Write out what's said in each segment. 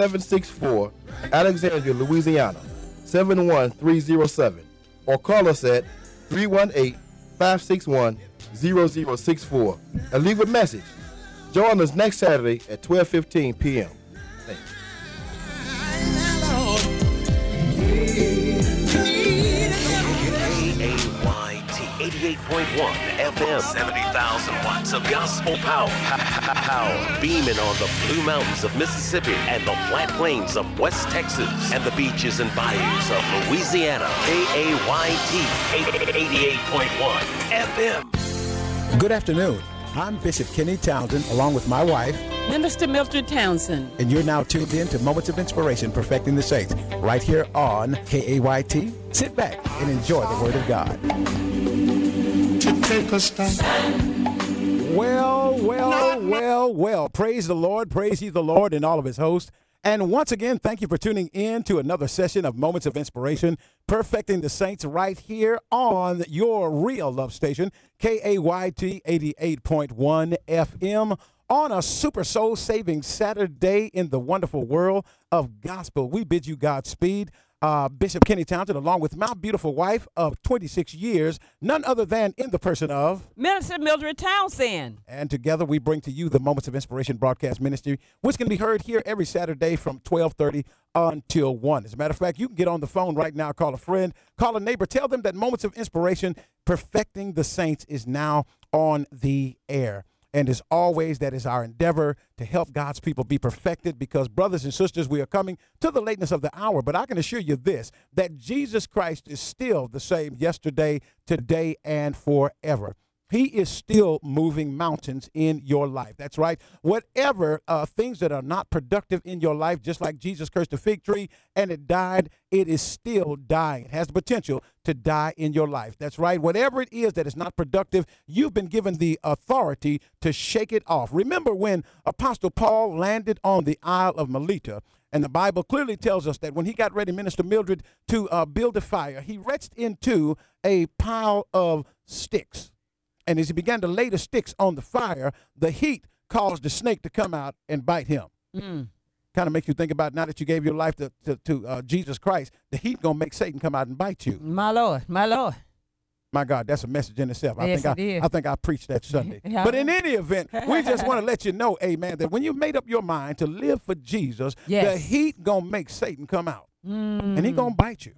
764 Alexandria, Louisiana 71307 or call us at 318 561 0064 and leave a message. Join us next Saturday at 12:15 p.m. 98.1 FM, 70,000 watts of gospel power. power. Beaming on the blue mountains of Mississippi and the flat plains of West Texas and the beaches and bayous of Louisiana. KAYT 88.1 FM. Good afternoon. I'm Bishop Kenny Townsend along with my wife, Minister Mildred Townsend. And you're now tuned in to Moments of Inspiration Perfecting the Saints right here on KAYT. Sit back and enjoy the Word of God to take us down. Well, well, well, well. Praise the Lord. Praise ye the Lord and all of his hosts. And once again, thank you for tuning in to another session of Moments of Inspiration, perfecting the saints right here on your real love station, KAYT 88.1 FM, on a super soul saving Saturday in the wonderful world of gospel. We bid you Godspeed uh, Bishop Kenny Townsend, along with my beautiful wife of 26 years, none other than in the person of. Minister Mildred Townsend. And together we bring to you the Moments of Inspiration broadcast ministry, which can be heard here every Saturday from 1230 until 1. As a matter of fact, you can get on the phone right now, call a friend, call a neighbor, tell them that Moments of Inspiration, Perfecting the Saints, is now on the air. And as always, that is our endeavor to help God's people be perfected because, brothers and sisters, we are coming to the lateness of the hour. But I can assure you this that Jesus Christ is still the same yesterday, today, and forever. He is still moving mountains in your life. That's right. Whatever uh, things that are not productive in your life, just like Jesus cursed the fig tree and it died, it is still dying. It has the potential to die in your life. That's right. Whatever it is that is not productive, you've been given the authority to shake it off. Remember when Apostle Paul landed on the Isle of Melita, and the Bible clearly tells us that when he got ready, Minister Mildred, to uh, build a fire, he reached into a pile of sticks. And as he began to lay the sticks on the fire, the heat caused the snake to come out and bite him. Mm. Kind of makes you think about now that you gave your life to, to, to uh, Jesus Christ, the heat gonna make Satan come out and bite you. My Lord, my Lord. My God, that's a message in itself. I Yes, think it I, is. I think I preached that Sunday. Yeah. But in any event, we just want to let you know, Amen, that when you made up your mind to live for Jesus, the heat gonna make Satan come out, Mm. and he gonna bite you.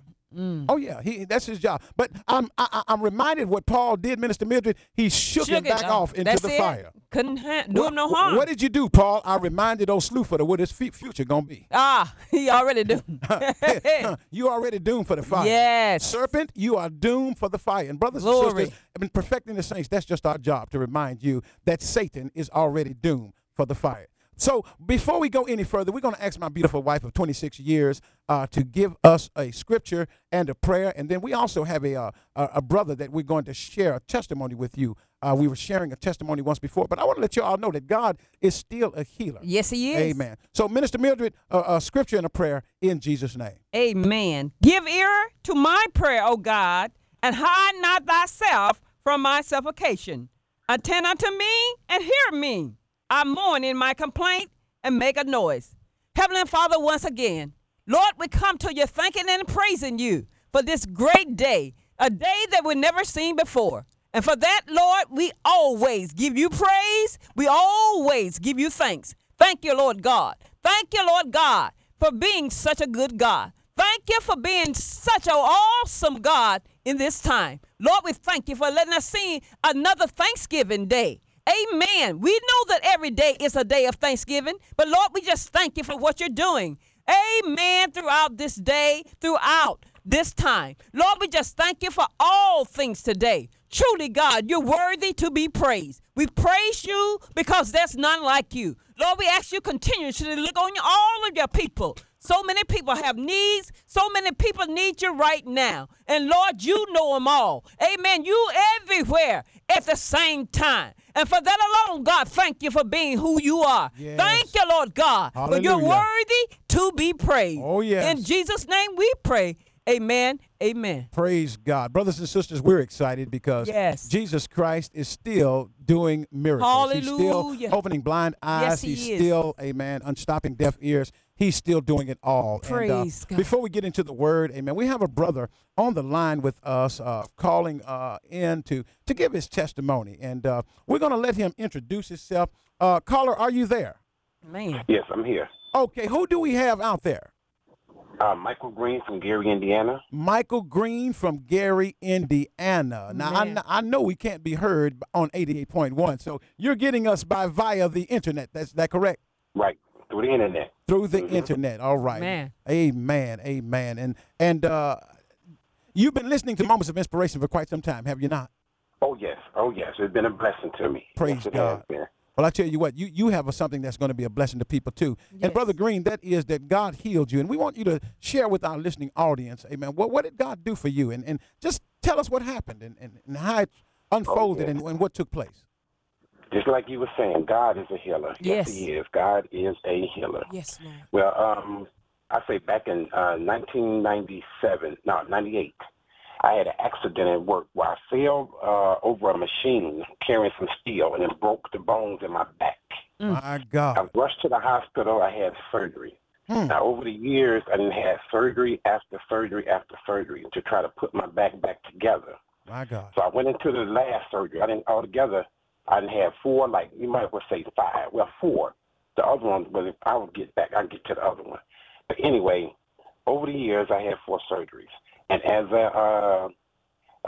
Oh yeah, he that's his job. But I'm I, I- I'm reminded what Paul did, Minister Mildred. He shook, him Shook it back off. off into That's the it. fire. Couldn't ha- do What- him no harm. What did you do, Paul? I reminded old Slewfoot of what his future gonna be. ah, he already do. you already doomed for the fire. Yes. Serpent, you are doomed for the fire. And brothers Glory. and sisters, I mean, perfecting the saints, that's just our job to remind you that Satan is already doomed for the fire. So before we go any further, we're going to ask my beautiful wife of 26 years uh, to give us a scripture and a prayer. And then we also have a, uh, a, brother that we're going to share a testimony with you. Uh, we were sharing a testimony once before, but I want to let you all know that God is still a healer. yes, he is. Amen. So, Minister Mildred, uh, a scripture and a prayer in Jesus' name. Amen. Give ear to my prayer, O God, and hide not thyself from my supplication. Attend unto me and hear me. I mourn in my complaint and make a noise. Heavenly Father, once again, Lord, we come to you thanking and praising you for this great day, a day that we've never seen before. And for that, Lord, we always give you praise. We always give you thanks. Thank you, Lord God. Thank you, Lord God, for being such a good God. Thank you for being such an awesome God in this time. Lord, we thank you for letting us see another Thanksgiving day. Amen. We know that every day is a day of Thanksgiving, but Lord, we just thank you for what you're doing. Amen. Throughout this day, throughout this time. Lord, we just thank you for all things today. Truly, God, you're worthy to be praised. We praise you because there's none like you. Lord, we ask you continuously to look on all of your people. So many people have needs. So many people need you right now. And Lord, you know them all. Amen. You everywhere at the same time. And for that alone, God, thank you for being who you are. Yes. Thank you, Lord God, for you're worthy to be praised. Oh, yes. In Jesus' name we pray. Amen. Amen. Praise God. Brothers and sisters, we're excited because Yes. Jesus Christ is still doing miracles. He's Hallelujah. still opening blind eyes. Yes, he He's is. still, amen, unstopping deaf ears. He's still doing it all. Praise and, uh, God. Before we get into the word, amen, we have a brother on the line with us uh, calling uh, in to, to give his testimony. And uh, we're going to let him introduce himself. Uh, caller, are you there? Man. Yes, I'm here. Okay, who do we have out there? Uh, Michael Green from Gary, Indiana. Michael Green from Gary, Indiana. Now, I, kn- I know we can't be heard on 88.1, so you're getting us by via the internet. That's that correct? Right, through the internet. Through the internet. All right. Man. Amen. Amen. And and uh, you've been listening to Moments of Inspiration for quite some time, have you not? Oh, yes. Oh, yes. It's been a blessing to me. Praise yes, God. Well, I tell you what, you, you have a, something that's going to be a blessing to people too. And Brother Green, that is that God healed you. And we want you to share with our listening audience, amen, what, what did God do for you? And, and just tell us what happened and, and, and how it unfolded yeah. and, and what took place. Just like you were saying, God is a healer. Yes. He is. God is a healer. Yes, Lord. Well, um, I say back in uh, 1997, no, 98, I had an accident at work where I fell uh, over a machine carrying some steel and it broke the bones in my back. My God. I God. rushed to the hospital. I had surgery. Hmm. Now, over the years, I didn't have surgery after surgery after surgery to try to put my back back together. My God. So I went into the last surgery. I didn't altogether. I didn't have four, like you might as well say five. Well, four. The other one was I would get back. I get to the other one. But anyway, over the years, I had four surgeries, and as uh,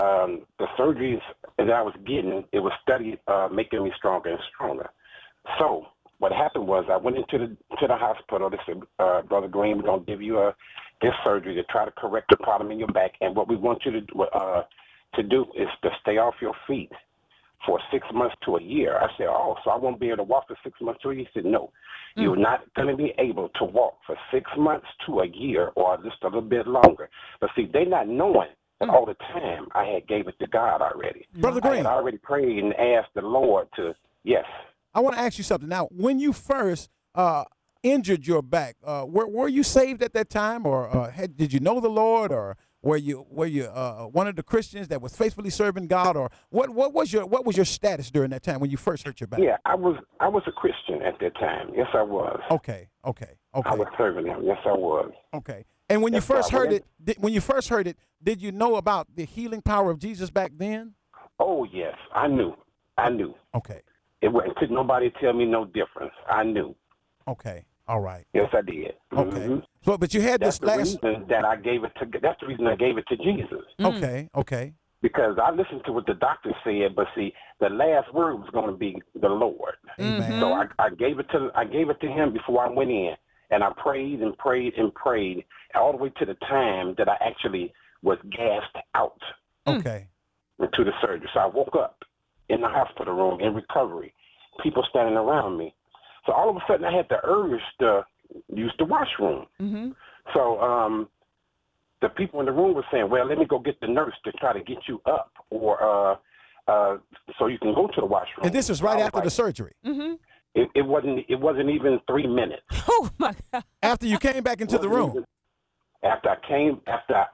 um, the surgeries that I was getting, it was studied uh, making me stronger and stronger. So what happened was I went into the to the hospital. They said, uh, "Brother Green, we're gonna give you a this surgery to try to correct the problem in your back, and what we want you to uh, to do is to stay off your feet for six months to a year." I said, "Oh, so I won't be able to walk for six months to a year?" He said, "No, you're not going to be able to walk for six months to a year, or just a little bit longer." But see, they not knowing that all the time I had gave it to God already. Brother I Green, had already prayed and asked the Lord to yes. I want to ask you something. Now, when you first uh, injured your back, uh, were, were you saved at that time, or uh, had, did you know the Lord, or were you were you uh, one of the Christians that was faithfully serving God, or what what was your what was your status during that time when you first hurt your back? Yeah, I was I was a Christian at that time. Yes, I was. Okay, okay, okay. I was serving him. Yes, I was. okay. And when you That's first heard it, did, when you first heard it, did you know about the healing power of Jesus back then? Oh yes, I knew. I knew. Okay, It wasn't. Could nobody tell me no difference? I knew. okay, all right, Yes, I did. okay. Mhm. So, but you had That's this the last. reason that I gave it to. That's the reason I gave it to Jesus Okay, okay, because I listened to what the doctor said, but see, the last word was going to be the Lord. amen. So I, I gave it to I gave it to him before I went in, and I prayed and prayed and prayed all the way to the time that I actually was gassed out Okay, into the surgery. So I woke up in the hospital room in recovery, people standing around me. So all of a sudden, I had the urge to use the washroom. Mm-hmm. So um, the people in the room were saying, "Well, let me go get the nurse to try to get you up, or uh, uh, so you can go to the washroom." and this was right I after the surgery. Mm-hmm. It, it wasn't. It wasn't even three minutes. Oh my God. After you came back into the room. After I came, after I,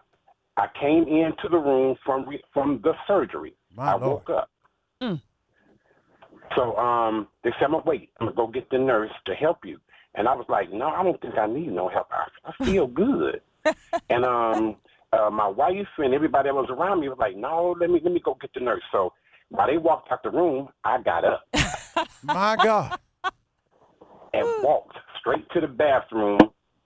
I came into the room from re, from the surgery, My I Lord. woke up. Mm. So um, they said, "I'm gonna wait. I'm gonna go get the nurse to help you." And I was like, "No, I don't think I need no help. I, I feel good." and um, uh, my wife and everybody that was around me was like, "No, let me let me go get the nurse." So while they walked out the room, I got up My God. and walked straight to the bathroom.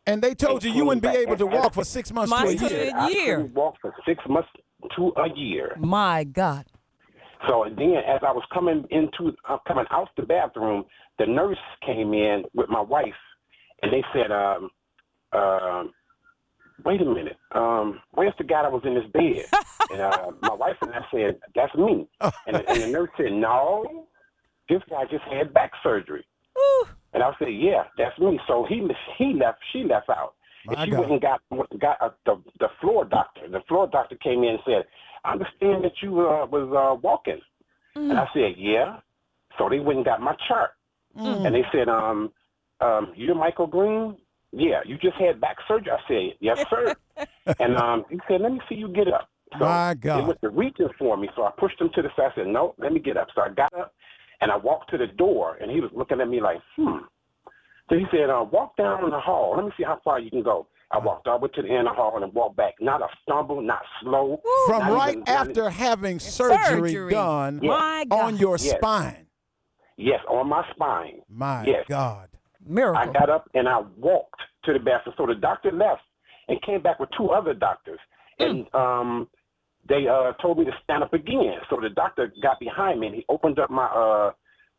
And they told you you wouldn't be able to walk for six months to a Months to year. a I year. couldn't walk for six months to a year. My God. So then, as I was coming into uh, coming out the bathroom, the nurse came in with my wife, and they said, um, um, "Wait a minute, um, where's the guy that was in this bed?" and uh, my wife and I said, "That's me." And, the- and the nurse said, "No, this guy just had back surgery." Ooh. And I said, "Yeah, that's me." So he he left, she left out, My and she God. went and got got uh, the the floor doctor. The floor doctor came in and said, "I understand that you uh, was uh, walking." And I said, "Yeah." So they went and got my chart, Mm. and they said, "Um, um, you're Michael Green." Yeah, you just had back surgery. I said, "Yes, sir." and um, he said, "Let me see you get up." So My They God. went to reaching for me, so I pushed him to the side. I said, "No, let me get up." So I got up, and I walked to the door, and he was looking at me like, "Hmm." So he said, uh, walk down in the hall. Let me see how far you can go. I walked all the way to the end of the hall and walked back. Not a stumble, not slow. From not right even- not after having surgery, Surgery. done My God. on your Yes. spine. Yes, on my spine. My Yes. God. I got up and I walked to the bathroom. So the doctor left and came back with two other doctors. And um, they uh, told me to stand up again. So the doctor got behind me and he opened up my uh,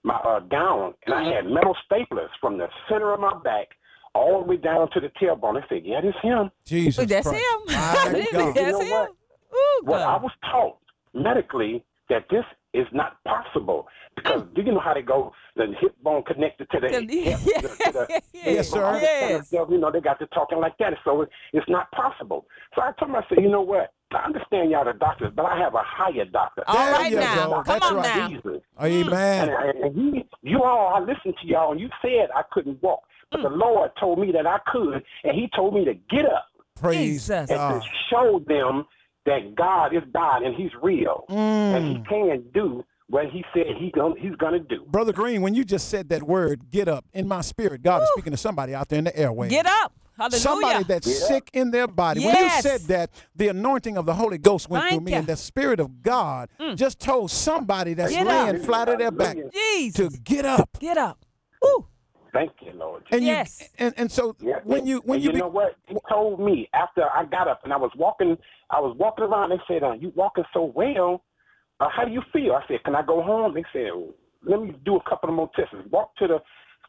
my uh, gown and I had metal staplers from the center of my back all the way down to the tailbone. I said, "Yeah, that's him." Jesus That's Christ. him. My God. That's You know him. what? Ooh, Well, I was taught medically that this is not possible because do you know how they go? The hip bone connected to the To the- hip, to the- to the- Yes, sir. that Yes. stuff, You know, they got to talking like that, so it- it's not possible. So I told him, I said, you know what? I understand y'all the doctors, but I have a higher doctor. All There right now. go. Come That's on right. now. Jesus. Amen. And, and he, you all, I listened to y'all, and you said I couldn't walk, but the Lord told me that I could, and He told me to get up Praise Jesus. and God. to show them that God is God and He's real, and He Mm. can do what He said He gon- He's gonna do. Brother Green, when you just said that word, get up, in my spirit, God is speaking to somebody out there in the airway. Get up. Hallelujah. Somebody that's Yeah. sick in their body. When you said that, the anointing of the Holy Ghost went Thank through me, you. and the Spirit of God just told somebody that's Get laying up. flat on their back Hallelujah. Jesus. to get up. Get up. Ooh. Thank you, Lord. And Yes. you and, and so Yeah, when and- you when and you, you be- know what he told me after I got up and I was walking, I was walking around. They said, uh, "You walking so well. Uh, how do you feel?" I said, "Can I go home?" They said, "Let me do a couple of more tests. Walk to the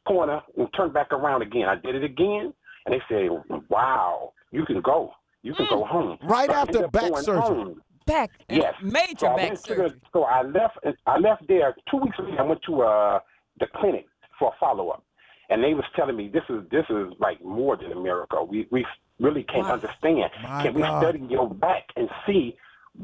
corner and turn back around again." I did it again, and they said, "Wow, you can go. You can go home." Right So after back surgery. home. Back. Yes. Major so back went to surgery. The, so I left. I left there two weeks later. I went to uh, the clinic for a follow up, and they was telling me this is this is like more than a miracle. We we really can't Wow. understand. My Can we God. study your back and see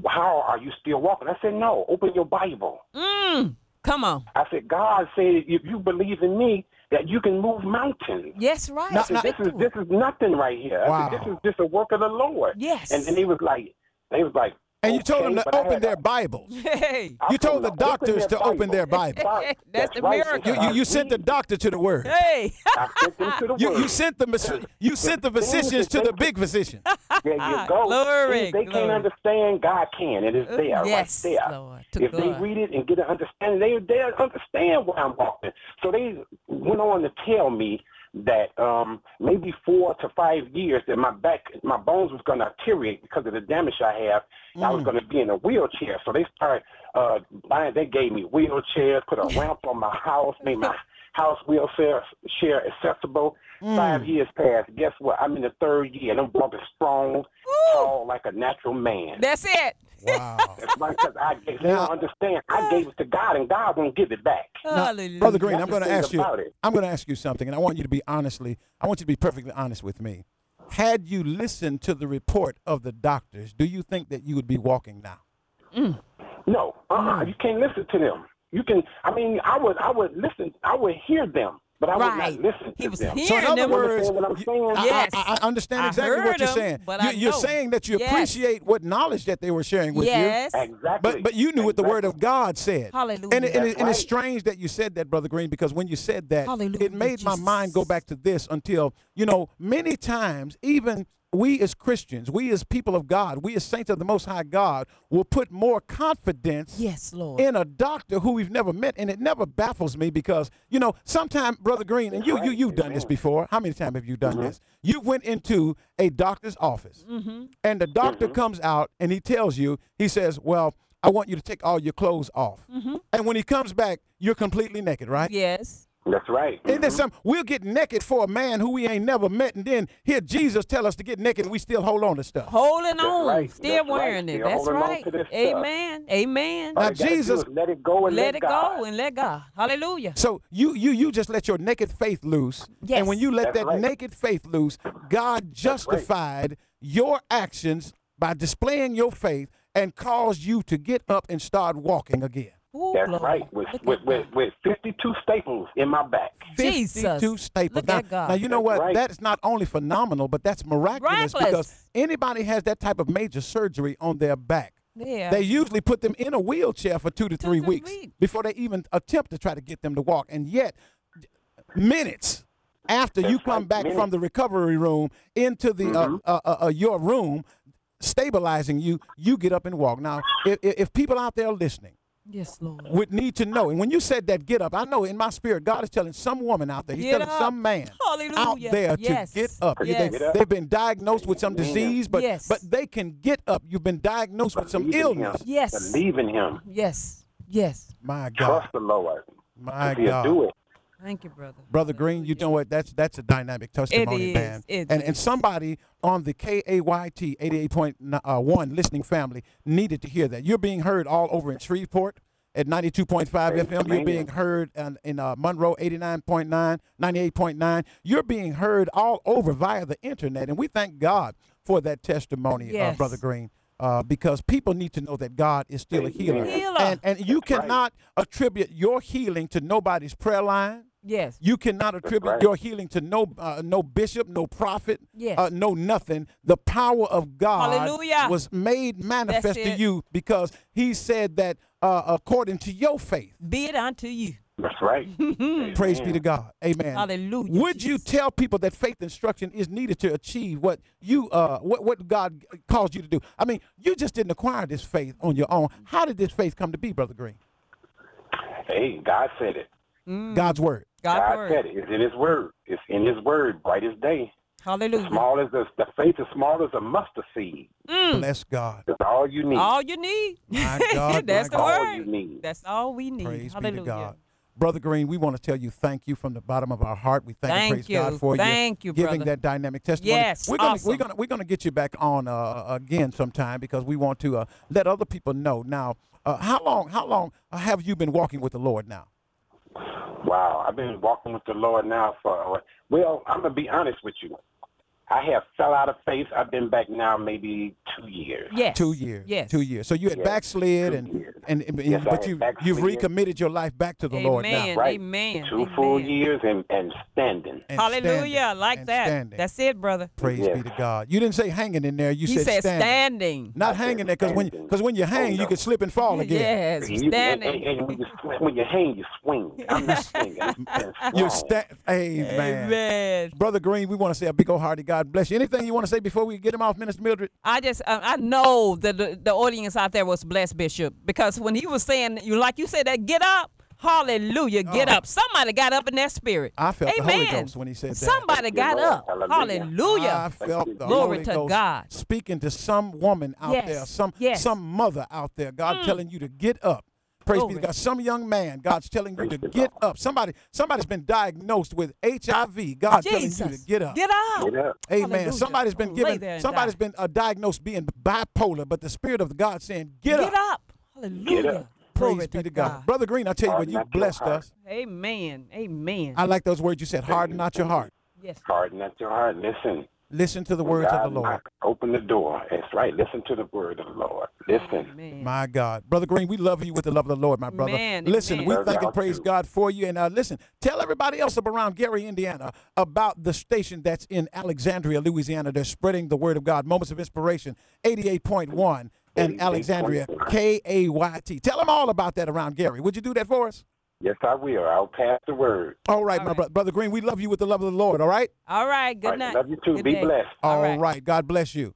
how are you still walking? I said no. Open your Bible. Mm. Come on. I said God said if you believe in me that you can move mountains. Yes, right. Now- said, now- this is this is nothing right here. I said, Wow. this is just a work of the Lord. Yes. And then they was like, they was like, and you told them to open their a- Bibles. Hey. You told the them to open doctors their to open their Bible. Right. That's the right. miracle. You, you, you sent the doctor to the word. Hey. I sent them to the You, word. you sent the you sent the things physicians to the big physician. There you go. Glory, If they glory. can't understand, God can. It is Uh, there, yes, right there. Lord, to if they read it and get an understanding, they they understand where I'm walking. So they went on to tell me that um, maybe four to five years that my back, my bones was going to deteriorate because of the damage I have. I was going to be in a wheelchair. So they started uh, buying. They gave me wheelchairs, put a ramp on my house, made my house wheelchair share accessible. Five years passed. Guess what? I'm in the third year, and I'm walking strong, tall, like a natural man. That's it. Wow. That's right, 'cause I they Now- don't understand. I gave it to God, and God won't give it back. Hallelujah. Brother Green, I'm going to ask you. it. I'm going to ask you something, and I want you to be honestly. I want you to be perfectly honest with me. Had you listened to the report of the doctors, do you think that you would be walking now? No, uh, Mm. uh you can't listen to them. You can. I mean, I would, I would listen. I would hear them, but I Right. would not listen to He was them. hearing So in other words, understand what I'm saying? I- Yes. I, I understand exactly heard what you're them, saying. but you, I you're know. saying that you Yes. appreciate what knowledge that they were sharing with you. yes. Exactly. But but you knew what the word of God said. Hallelujah. And, it, and, it, That's and it's strange that you said that, Brother Green, because when you said that, Hallelujah, it made my mind go back to this until, you know, many times, even we as Christians, we as people of God, we as saints of the Most High God, will put more confidence Yes, Lord. in a doctor who we've never met, and it never baffles me because you know sometimes, brother Green, and you you, you've done this before. How many times have you Mm-hmm. done this? You went into a doctor's office, and the doctor Mm-hmm. comes out and he tells you, he says, "Well, I want you to take all your clothes off," and when he comes back, you're completely naked, right? yes. That's right. And then mm-hmm. some, we'll get naked for a man who we ain't never met, and then hear Jesus tell us to get naked, and we still hold on to stuff. Holding on. right. Still That's right. wearing it. Still That's right. to this stuff. Amen. Amen. All Now, you gotta do Jesus- let it go and let, let it God. go and let God. Hallelujah. So you you you just let your naked faith loose, Yes. and when you let That's that right. naked faith loose, God justified your actions by displaying your faith and caused you to get up and start walking again. Ooh, That's Lord. right. With with, with with 52 staples in my back. Jesus. 52 staples. Look now, at God. now you know That's what? right. That is not only phenomenal, but that's miraculous, because anybody has that type of major surgery on their back. Yeah. They usually put them in a wheelchair for two to Two three to weeks weeks. before they even attempt to try to get them to walk. And yet, minutes, after you come right, back minute. from the recovery room into the uh, uh, uh, uh, your room, stabilizing you, you get up and walk. Now, if, if if people out there listening Yes, Lord. would need to know, and when you said that get up, I know in my spirit, God is telling some woman out there, He's Get telling up. some man out there Yes. to get up. Yes. They, Get up. They've been diagnosed with some disease, but Yes. but they can get up. You've been diagnosed with some Believe in him. illness. Yes. Believe in him. Yes. Yes. My God, Trust the Lord. my He'll God. do it. Thank you, brother. Brother Green, you know what? That's that's a dynamic testimony, is. man. It and and somebody on the KAYT 88.1 listening family needed to hear that. You're being heard all over in Shreveport at 92.5 FM. You're being heard in, in uh, Monroe 89.9, 98.9. You're being heard all over via the internet, and we thank God for that testimony, uh, Brother Green. Uh, because people need to know that God is still a healer. Healer. And, and you That's right. cannot attribute your healing to nobody's prayer line. Yes. You cannot attribute right. your healing to no uh, no bishop, no prophet, Yes. uh, no nothing. The power of God Hallelujah. was made manifest to you because He said that uh, according to your faith. Be it unto you. That's right. Praise be to God. Amen. Hallelujah, Would you tell people that faith instruction is needed to achieve what you uh what what God caused you to do? I mean, you just didn't acquire this faith on your own. How did this faith come to be, Brother Green? Hey, God said it. God's word. God's God word. said it. It's in His word. It's in His word, bright as day. Hallelujah. Small as the, the faith is small as a mustard seed. Bless God. That's all you need. All you need. My God, That's my the God. all word. you need. That's all we need. Praise Hallelujah. be to God. Brother Green, we want to tell you thank you from the bottom of our heart. We thank, Thank and praise you. God for you. Thank you, brother. giving brother. that dynamic testimony. Yes, we're gonna awesome. we're gonna we're gonna get you back on uh, again sometime because we want to uh, let other people know. Now, uh, how long how long have you been walking with the Lord now? Wow, I've been walking with the Lord now for well, I'm gonna be honest with you. I have fell out of faith. I've been back now maybe two years. Yes. Two years. Yes. Two years. So you had Yes, backslid two and, and and Yes, but you backslid. you've recommitted your life back to the Lord now. Right. Amen. Two Amen. full years and, and standing. And Hallelujah. standing, like and that. standing. That's it, brother. Praise Yes. be to God. You didn't say hanging in there. You he said, said standing. standing. Not I said hanging there because when because when you hang, Oh, you can slip and fall again. Yes. You- and, Standing. and, and when, you, when you hang, you swing. I'm not swinging. I'm You strong. stand. Amen. Amen. Brother Green, we want to say a big old hearty God bless you. Anything you want to say before we get him off, Minister Mildred? I just uh, I know that the, the audience out there was blessed, Bishop, because when he was saying you like you said that get up, hallelujah, get Oh. up. Somebody got up in that spirit. I felt the Holy Amen. Ghost when he said that. Somebody Thank you, got Lord. up. Hallelujah. Hallelujah. I felt the Glory Holy to Ghost God. speaking to some woman out Yes, there, some yes. Mm. some mother out there. God telling you to get up. Praise be to God. Some young man, God's telling you Praise to get Lord. up. Somebody, somebody's been diagnosed with HIV. God telling you to get up. Get up. Get up. Amen. Hallelujah. Somebody's been given. there and Somebody's die. been uh, diagnosed being bipolar, but the Spirit of God saying, "Get, up. Get up." up. Hallelujah. up. Praise Glory be to to God. Brother Green, I tell you what, you blessed us. Amen. Amen. I like those words you said. Harden not your heart. yes. Harden not your heart. Listen. Listen to the When words of the Lord. knock, Open the door. That's right. Listen to the word of the Lord. Listen. Amen. My God. Brother Green, we love you with the love of the Lord, my brother. Amen, listen, amen. we Love thank and praise too. God for you. And uh, listen, tell everybody else up around Gary, Indiana about the station that's in Alexandria, Louisiana. They're spreading the word of God. Moments of Inspiration, 88.1 and Alexandria, K A Y T. Tell them all about that around Gary. Would you do that for us? Yes, I will. I'll pass the word. All right, All my right. bro- brother Green, we love you with the love of the Lord, all right? All right. Good All right, night. Love you too. Good Be day. blessed. All All right. right. God bless you.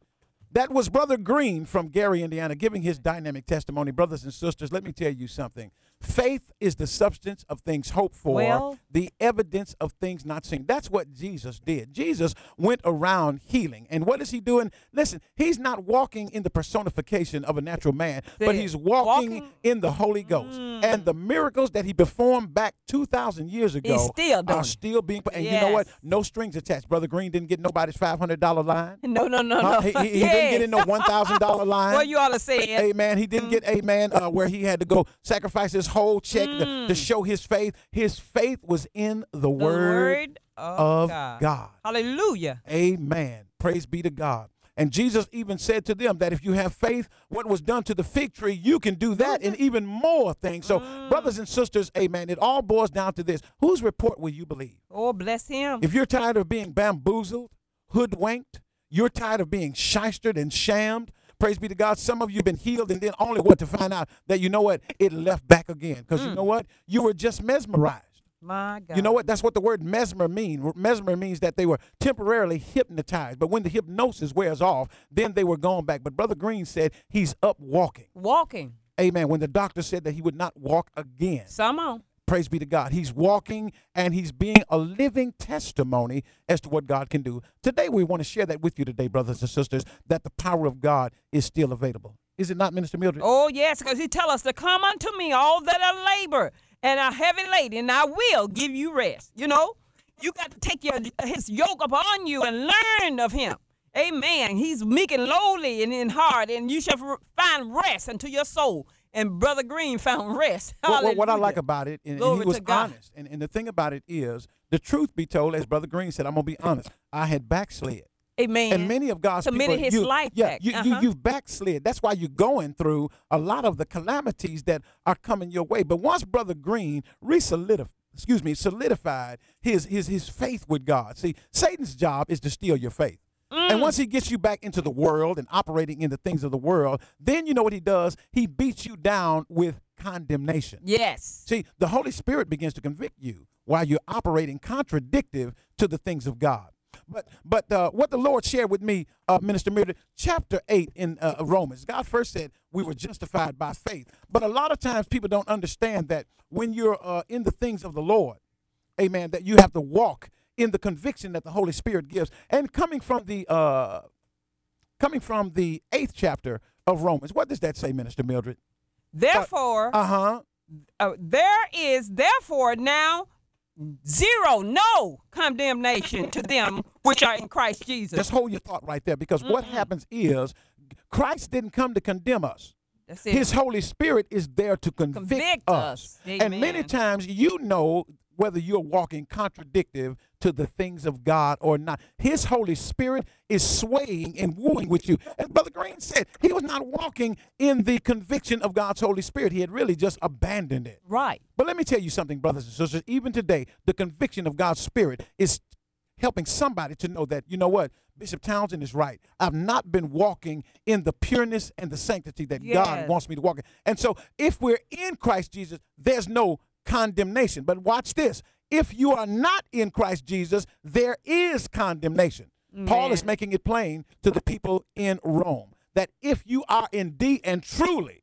That was Brother Green from Gary, Indiana, giving his dynamic testimony. Brothers and sisters, let me tell you something. Faith is the substance of things hoped for, Well- the evidence of things not seen. That's what Jesus did. Jesus went around healing. And what is he doing? Listen, he's not walking in the personification of a natural man, but he's walking, Walking- in the Holy Ghost. And the miracles that he performed back 2,000 years ago still are still being. And you know what? No strings attached. Brother Green didn't get nobody's $500 line. No, no, no, Huh? no. He, he- he yeah. didn't get in no one thousand dollar line. What you all are saying? Amen. He didn't get amen uh, where he had to go sacrifice his whole check to, to show his faith. His faith was in the, Mm. the word, of, of God. God. Hallelujah. Amen. Praise be to God. And Jesus even said to them that if you have faith, what was done to the fig tree, you can do that and even more things. So, Mm. brothers and sisters, amen. It all boils down to this: whose report will you believe? Oh, bless him. If you're tired of being bamboozled, hoodwinked, you're tired of being shystered and shammed, praise be to God. Some of you have been healed and then only what to find out that you know what? It left back again. Because you mm. know what? You were just mesmerized. My God. You know what? That's what the word mesmer means. Mesmer means that they were temporarily hypnotized, but when the hypnosis wears off, then they were gone back. But Brother Green said he's up walking. Walking. Amen. When the doctor said that he would not walk again. Some on. Praise be to God. He's walking and he's being a living testimony as to what God can do. Today, we want to share that with you today, brothers and sisters, that the power of God is still available. Is it not, Minister Mildred? Oh, yes, because he tell us to come unto me, all that are labor and are heavy laden, and I will give you rest. You know, you got to take your his yoke upon you and learn of him. Amen. He's meek and lowly and in heart, and you shall find rest unto your soul. And Brother Green found rest. What, what, what I like about it, and, and he was honest. And, and the thing about it is, the truth be told, as Brother Green said, I'm going to be honest, I had backslid. Amen. And many of God's Submitted people, his you, life yeah, back. you, Uh-huh. you, you've backslid. That's why you're going through a lot of the calamities that are coming your way. But once Brother Green re-solidified, excuse me, solidified his, his, his faith with God. See, Satan's job is to steal your faith. Mm. And once he gets you back into the world and operating in the things of the world, then you know what he does? He beats you down with condemnation. yes. See, the Holy Spirit begins to convict you while you're operating contradictive to the things of God. But but uh, what the Lord shared with me, uh, Minister Mildred, chapter eight in uh, Romans, God first said we were justified by faith. But a lot of times people don't understand that when you're uh, in the things of the Lord, Amen, that you have to walk in the conviction that the Holy Spirit gives. And coming from the uh, coming from the eighth chapter of Romans, what does that say, Minister Mildred? Therefore, Uh huh. uh, there is therefore now zero, no condemnation to them which are in Christ Jesus. Just hold your thought right there because what happens is Christ didn't come to condemn us. That's it. His Holy Spirit is there to convict, Convict us. us. And many times you know whether you're walking contradictive to the things of God or not. His Holy Spirit is swaying and wooing with you. As Brother Green said, he was not walking in the conviction of God's Holy Spirit. He had really just abandoned it. right. But let me tell you something, brothers and sisters. Even today, the conviction of God's Spirit is helping somebody to know that, you know what? Bishop Townsend is right. I've not been walking in the pureness and the sanctity that God wants me to walk in. And so, if we're in Christ Jesus, there's no condemnation. But watch this if you are not in Christ Jesus, there is condemnation. Paul is making it plain to the people in Rome that if you are indeed and truly,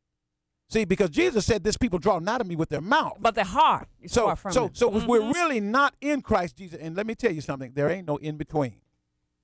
see, because Jesus said, This people draw not of me with their mouth. But the heart is So, far from so, it. so if we're mm-hmm. really not in Christ Jesus, and let me tell you something, there ain't no in between.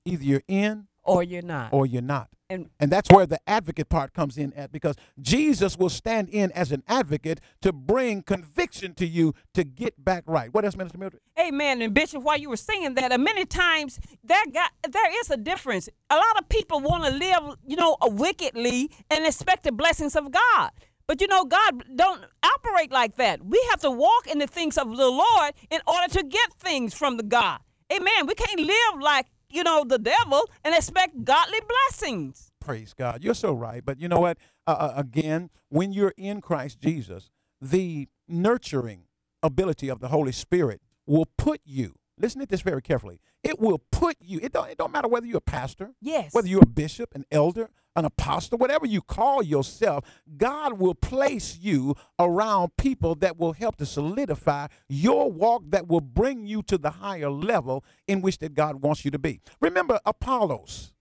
Either you're in or you're not. or you're not. and And that's where the advocate part comes in at because Jesus will stand in as an advocate to bring conviction to you to get back right. What else, Minister Mildred? Amen. And Bishop, while you were saying that, uh, many times there got there is a difference. A lot of people want to live, you know, wickedly and expect the blessings of God. But you know, God don't operate like that. We have to walk in the things of the Lord in order to get things from the God. Amen. We can't live like you know the devil and expect godly blessings. Praise God. You're so right. But you know what? Uh, uh, again, when you're in Christ Jesus, the nurturing ability of the Holy Spirit will put you, listen to this very carefully, it will put you, it don't, it don't matter whether you're a pastor, Yes. whether you're a bishop, an elder, an apostle, whatever you call yourself, God will place you around people that will help to solidify your walk that will bring you to the higher level in which that God wants you to be. Remember Apollos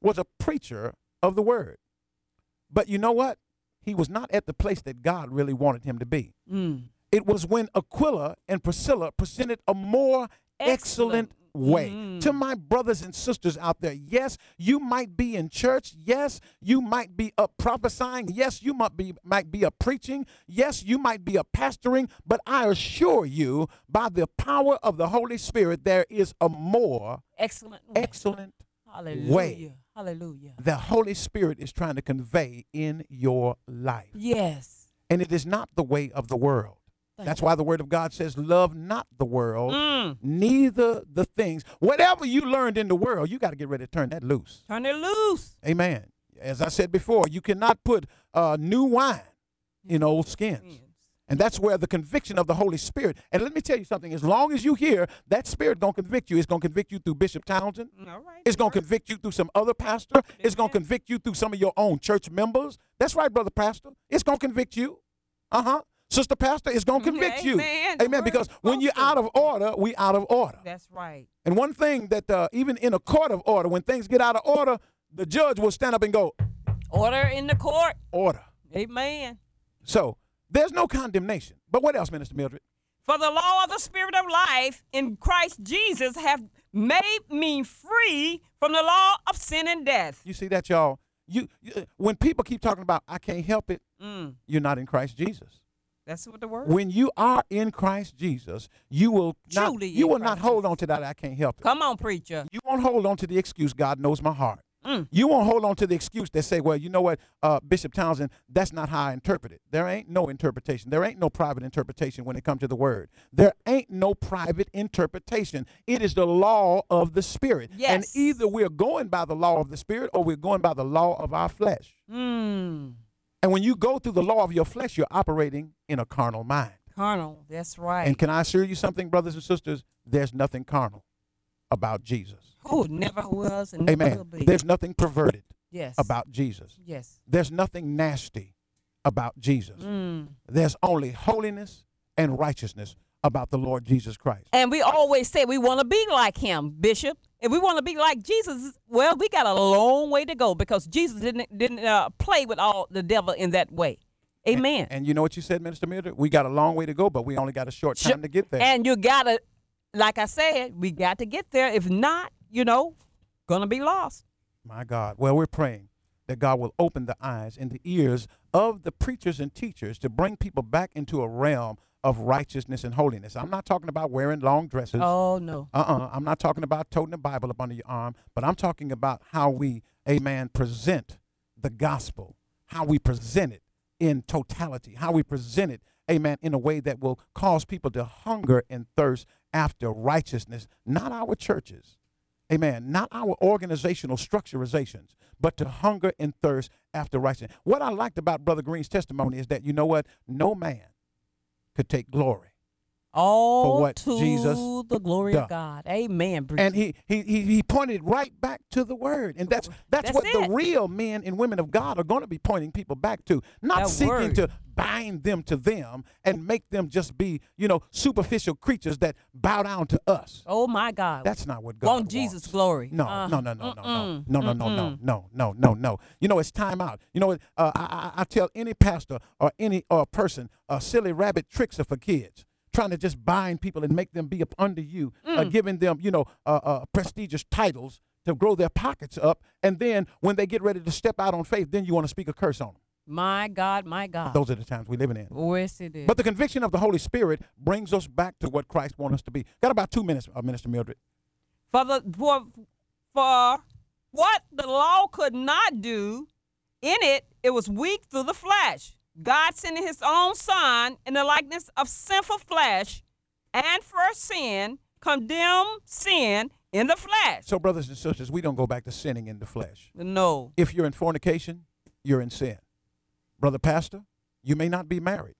was a preacher of the word. But you know what? He was not at the place that God really wanted him to be. Mm. It was when Aquila and Priscilla presented a more excellent, Excellent. Way. Mm. To my brothers and sisters out there, yes, you might be in church. Yes, you might be up prophesying. Yes, you might be might be a preaching. Yes, you might be a pastoring, but I assure you by the power of the Holy Spirit there is a more Excellent. excellent Hallelujah. way. Hallelujah. the Holy Spirit is trying to convey in your life. Yes. And it is not the way of the world. Thank That's you. why the word of God says, Love not the world, Mm. neither the things. Whatever you learned in the world, you got to get ready to turn that loose. Turn it loose. Amen. As I said before, you cannot put uh, new wine in old skins. And that's where the conviction of the Holy Spirit. And let me tell you something. As long as you hear that Spirit gonna convict you, it's gonna convict you through Bishop Townsend. All right. It's going to convict you through some other pastor. It's going to convict you through some of your own church members. That's right, brother pastor. It's going to convict you. Uh huh. Sister Pastor, is going to convict you. Amen. Amen. Because when you're out of order, we out of order. That's right. And one thing that uh, even in a court of order, when things get out of order, the judge will stand up and go, Order in the court. order. Amen. So there's no condemnation. But what else, Minister Mildred? For the law of the Spirit of life in Christ Jesus have made me free from the law of sin and death. You see that, y'all? You, you when people keep talking about I can't help it, Mm, you're not in Christ Jesus. That's what the word. When you are in Christ Jesus, you will not Truly you in will not hold on to that I can't help it. Come on, preacher. You won't hold on to the excuse God knows my heart. Mm. You won't hold on to the excuse that say, well, you know what, uh, Bishop Townsend, that's not how I interpret it. There ain't no interpretation. There ain't no private interpretation when it comes to the word. There ain't no private interpretation. It is the law of the Spirit. Yes. And either we're going by the law of the Spirit or we're going by the law of our flesh. Mm, And when you go through the law of your flesh, you're operating in a carnal mind. carnal. That's right. And can I assure you something, brothers and sisters? There's nothing carnal about Jesus. Who never was and never will Amen. be. There's nothing perverted yes. about Jesus. Yes. There's nothing nasty about Jesus. Mm. There's only holiness and righteousness about the Lord Jesus Christ. And we always say we want to be like him, Bishop. If we want to be like Jesus, well, we got a long way to go because Jesus didn't didn't uh, play with all the devil in that way. Amen. And you know what you said, Minister Mildred? We got a long way to go, but we only got a short time to get there. And you gotta, like I said, we got to get there. If not, you know, gonna be lost. My God. Well, we're praying that God will open the eyes and the ears of the preachers and teachers to bring people back into a realm of righteousness and holiness. I'm not talking about wearing long dresses. Oh no. Uh-uh. I'm not talking about toting the Bible up under your arm, but I'm talking about how we, amen, present the gospel, how we present it in totality, how we present it, amen, in a way that will cause people to hunger and thirst after righteousness, not our churches. Amen. Not our organizational structurizations, but to hunger and thirst after righteousness. What I liked about Brother Green's testimony is that, you know what? No man could take glory. All what to Jesus the glory done. of God. Amen. and he, he he he pointed right back to the word and that's that's, That's what it. the real men and women of god are going to be pointing people back to not That seeking word. to bind them to them and make them just be you know superficial creatures that bow down to us oh my God. that's not what god Want wants. Jesus' glory. no, Uh, no, no, no, no, no, no, no, no, no, no, no, no, no. You know, it's time out. You know? Uh, I, I, I tell any pastor or any uh, person, uh, silly rabbit tricks are for kids. Trying to just bind people and make them be up under you, uh, Mm. giving them, you know, uh, uh, prestigious titles to grow their pockets up, and then when they get ready to step out on faith, then you want to speak a curse on them. My God, my God. Those are the times we're living in. Yes, it is. But the conviction of the Holy Spirit brings us back to what Christ wants us to be. Got about two minutes, uh, Minister Mildred. for the for for what the law could not do, in it it was weak through the flesh. God sending His own Son in the likeness of sinful flesh, and for sin condemned sin in the flesh. So, brothers and sisters, we don't go back to sinning in the flesh. No. If you're in fornication, you're in sin. Brother Pastor, you may not be married,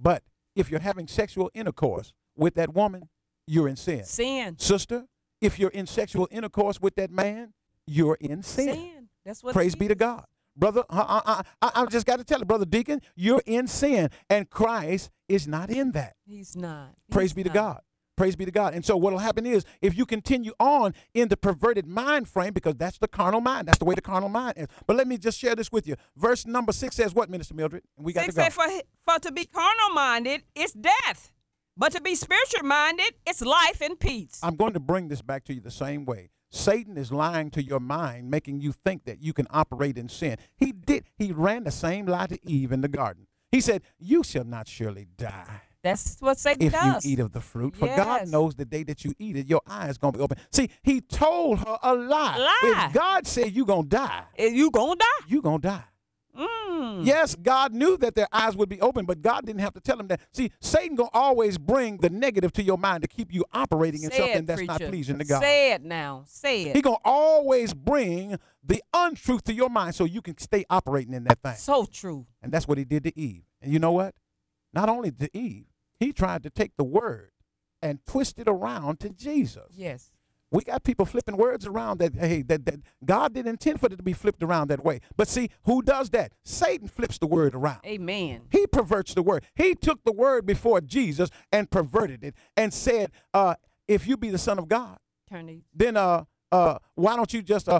but if you're having sexual intercourse with that woman, you're in sin. Sin. Sister, if you're in sexual intercourse with that man, you're in sin. Sin. That's what. Praise be to. God. Brother, I, I, I, I just got to tell you, Brother Deacon, you're in sin, and Christ is not in that. He's not. Praise He's be to. God. Praise be to God. And so what will happen is if you continue on in the perverted mind frame, because that's the carnal mind, that's the way the carnal mind is. But let me just share this with you. Verse number six says what, Minister Mildred? We got Six to go. say, for, for to be carnal minded, it's death. But to be spiritual minded, it's life and peace. I'm going to bring this back to you the same way. Satan is lying to your mind, making you think that you can operate in sin. He did. He ran the same lie to Eve in the garden. He said, "You shall not surely die That's what Satan if does. you eat of the fruit, for God knows the day that you eat it, your eyes gonna be open." See, he told her a lie. Lie. If God said you gonna die, You gonna die. you gonna die. Mm. Yes, God knew that their eyes would be open, but God didn't have to tell them that. See, Satan gonna always bring the negative to your mind to keep you operating in Say something it, that's not pleasing to God. Say it now. Say it. He gonna always bring the untruth to your mind so you can stay operating in that thing. so true. And that's what he did to Eve. And you know what? Not only to Eve, he tried to take the word and twist it around to Jesus. Yes. We got people flipping words around that hey that, that God didn't intend for it to be flipped around that way. But see, who does that? Satan flips the word around. Amen. He perverts the word. He took the word before Jesus and perverted it and said, uh, if you be the son of God, Turn then uh uh why don't you just uh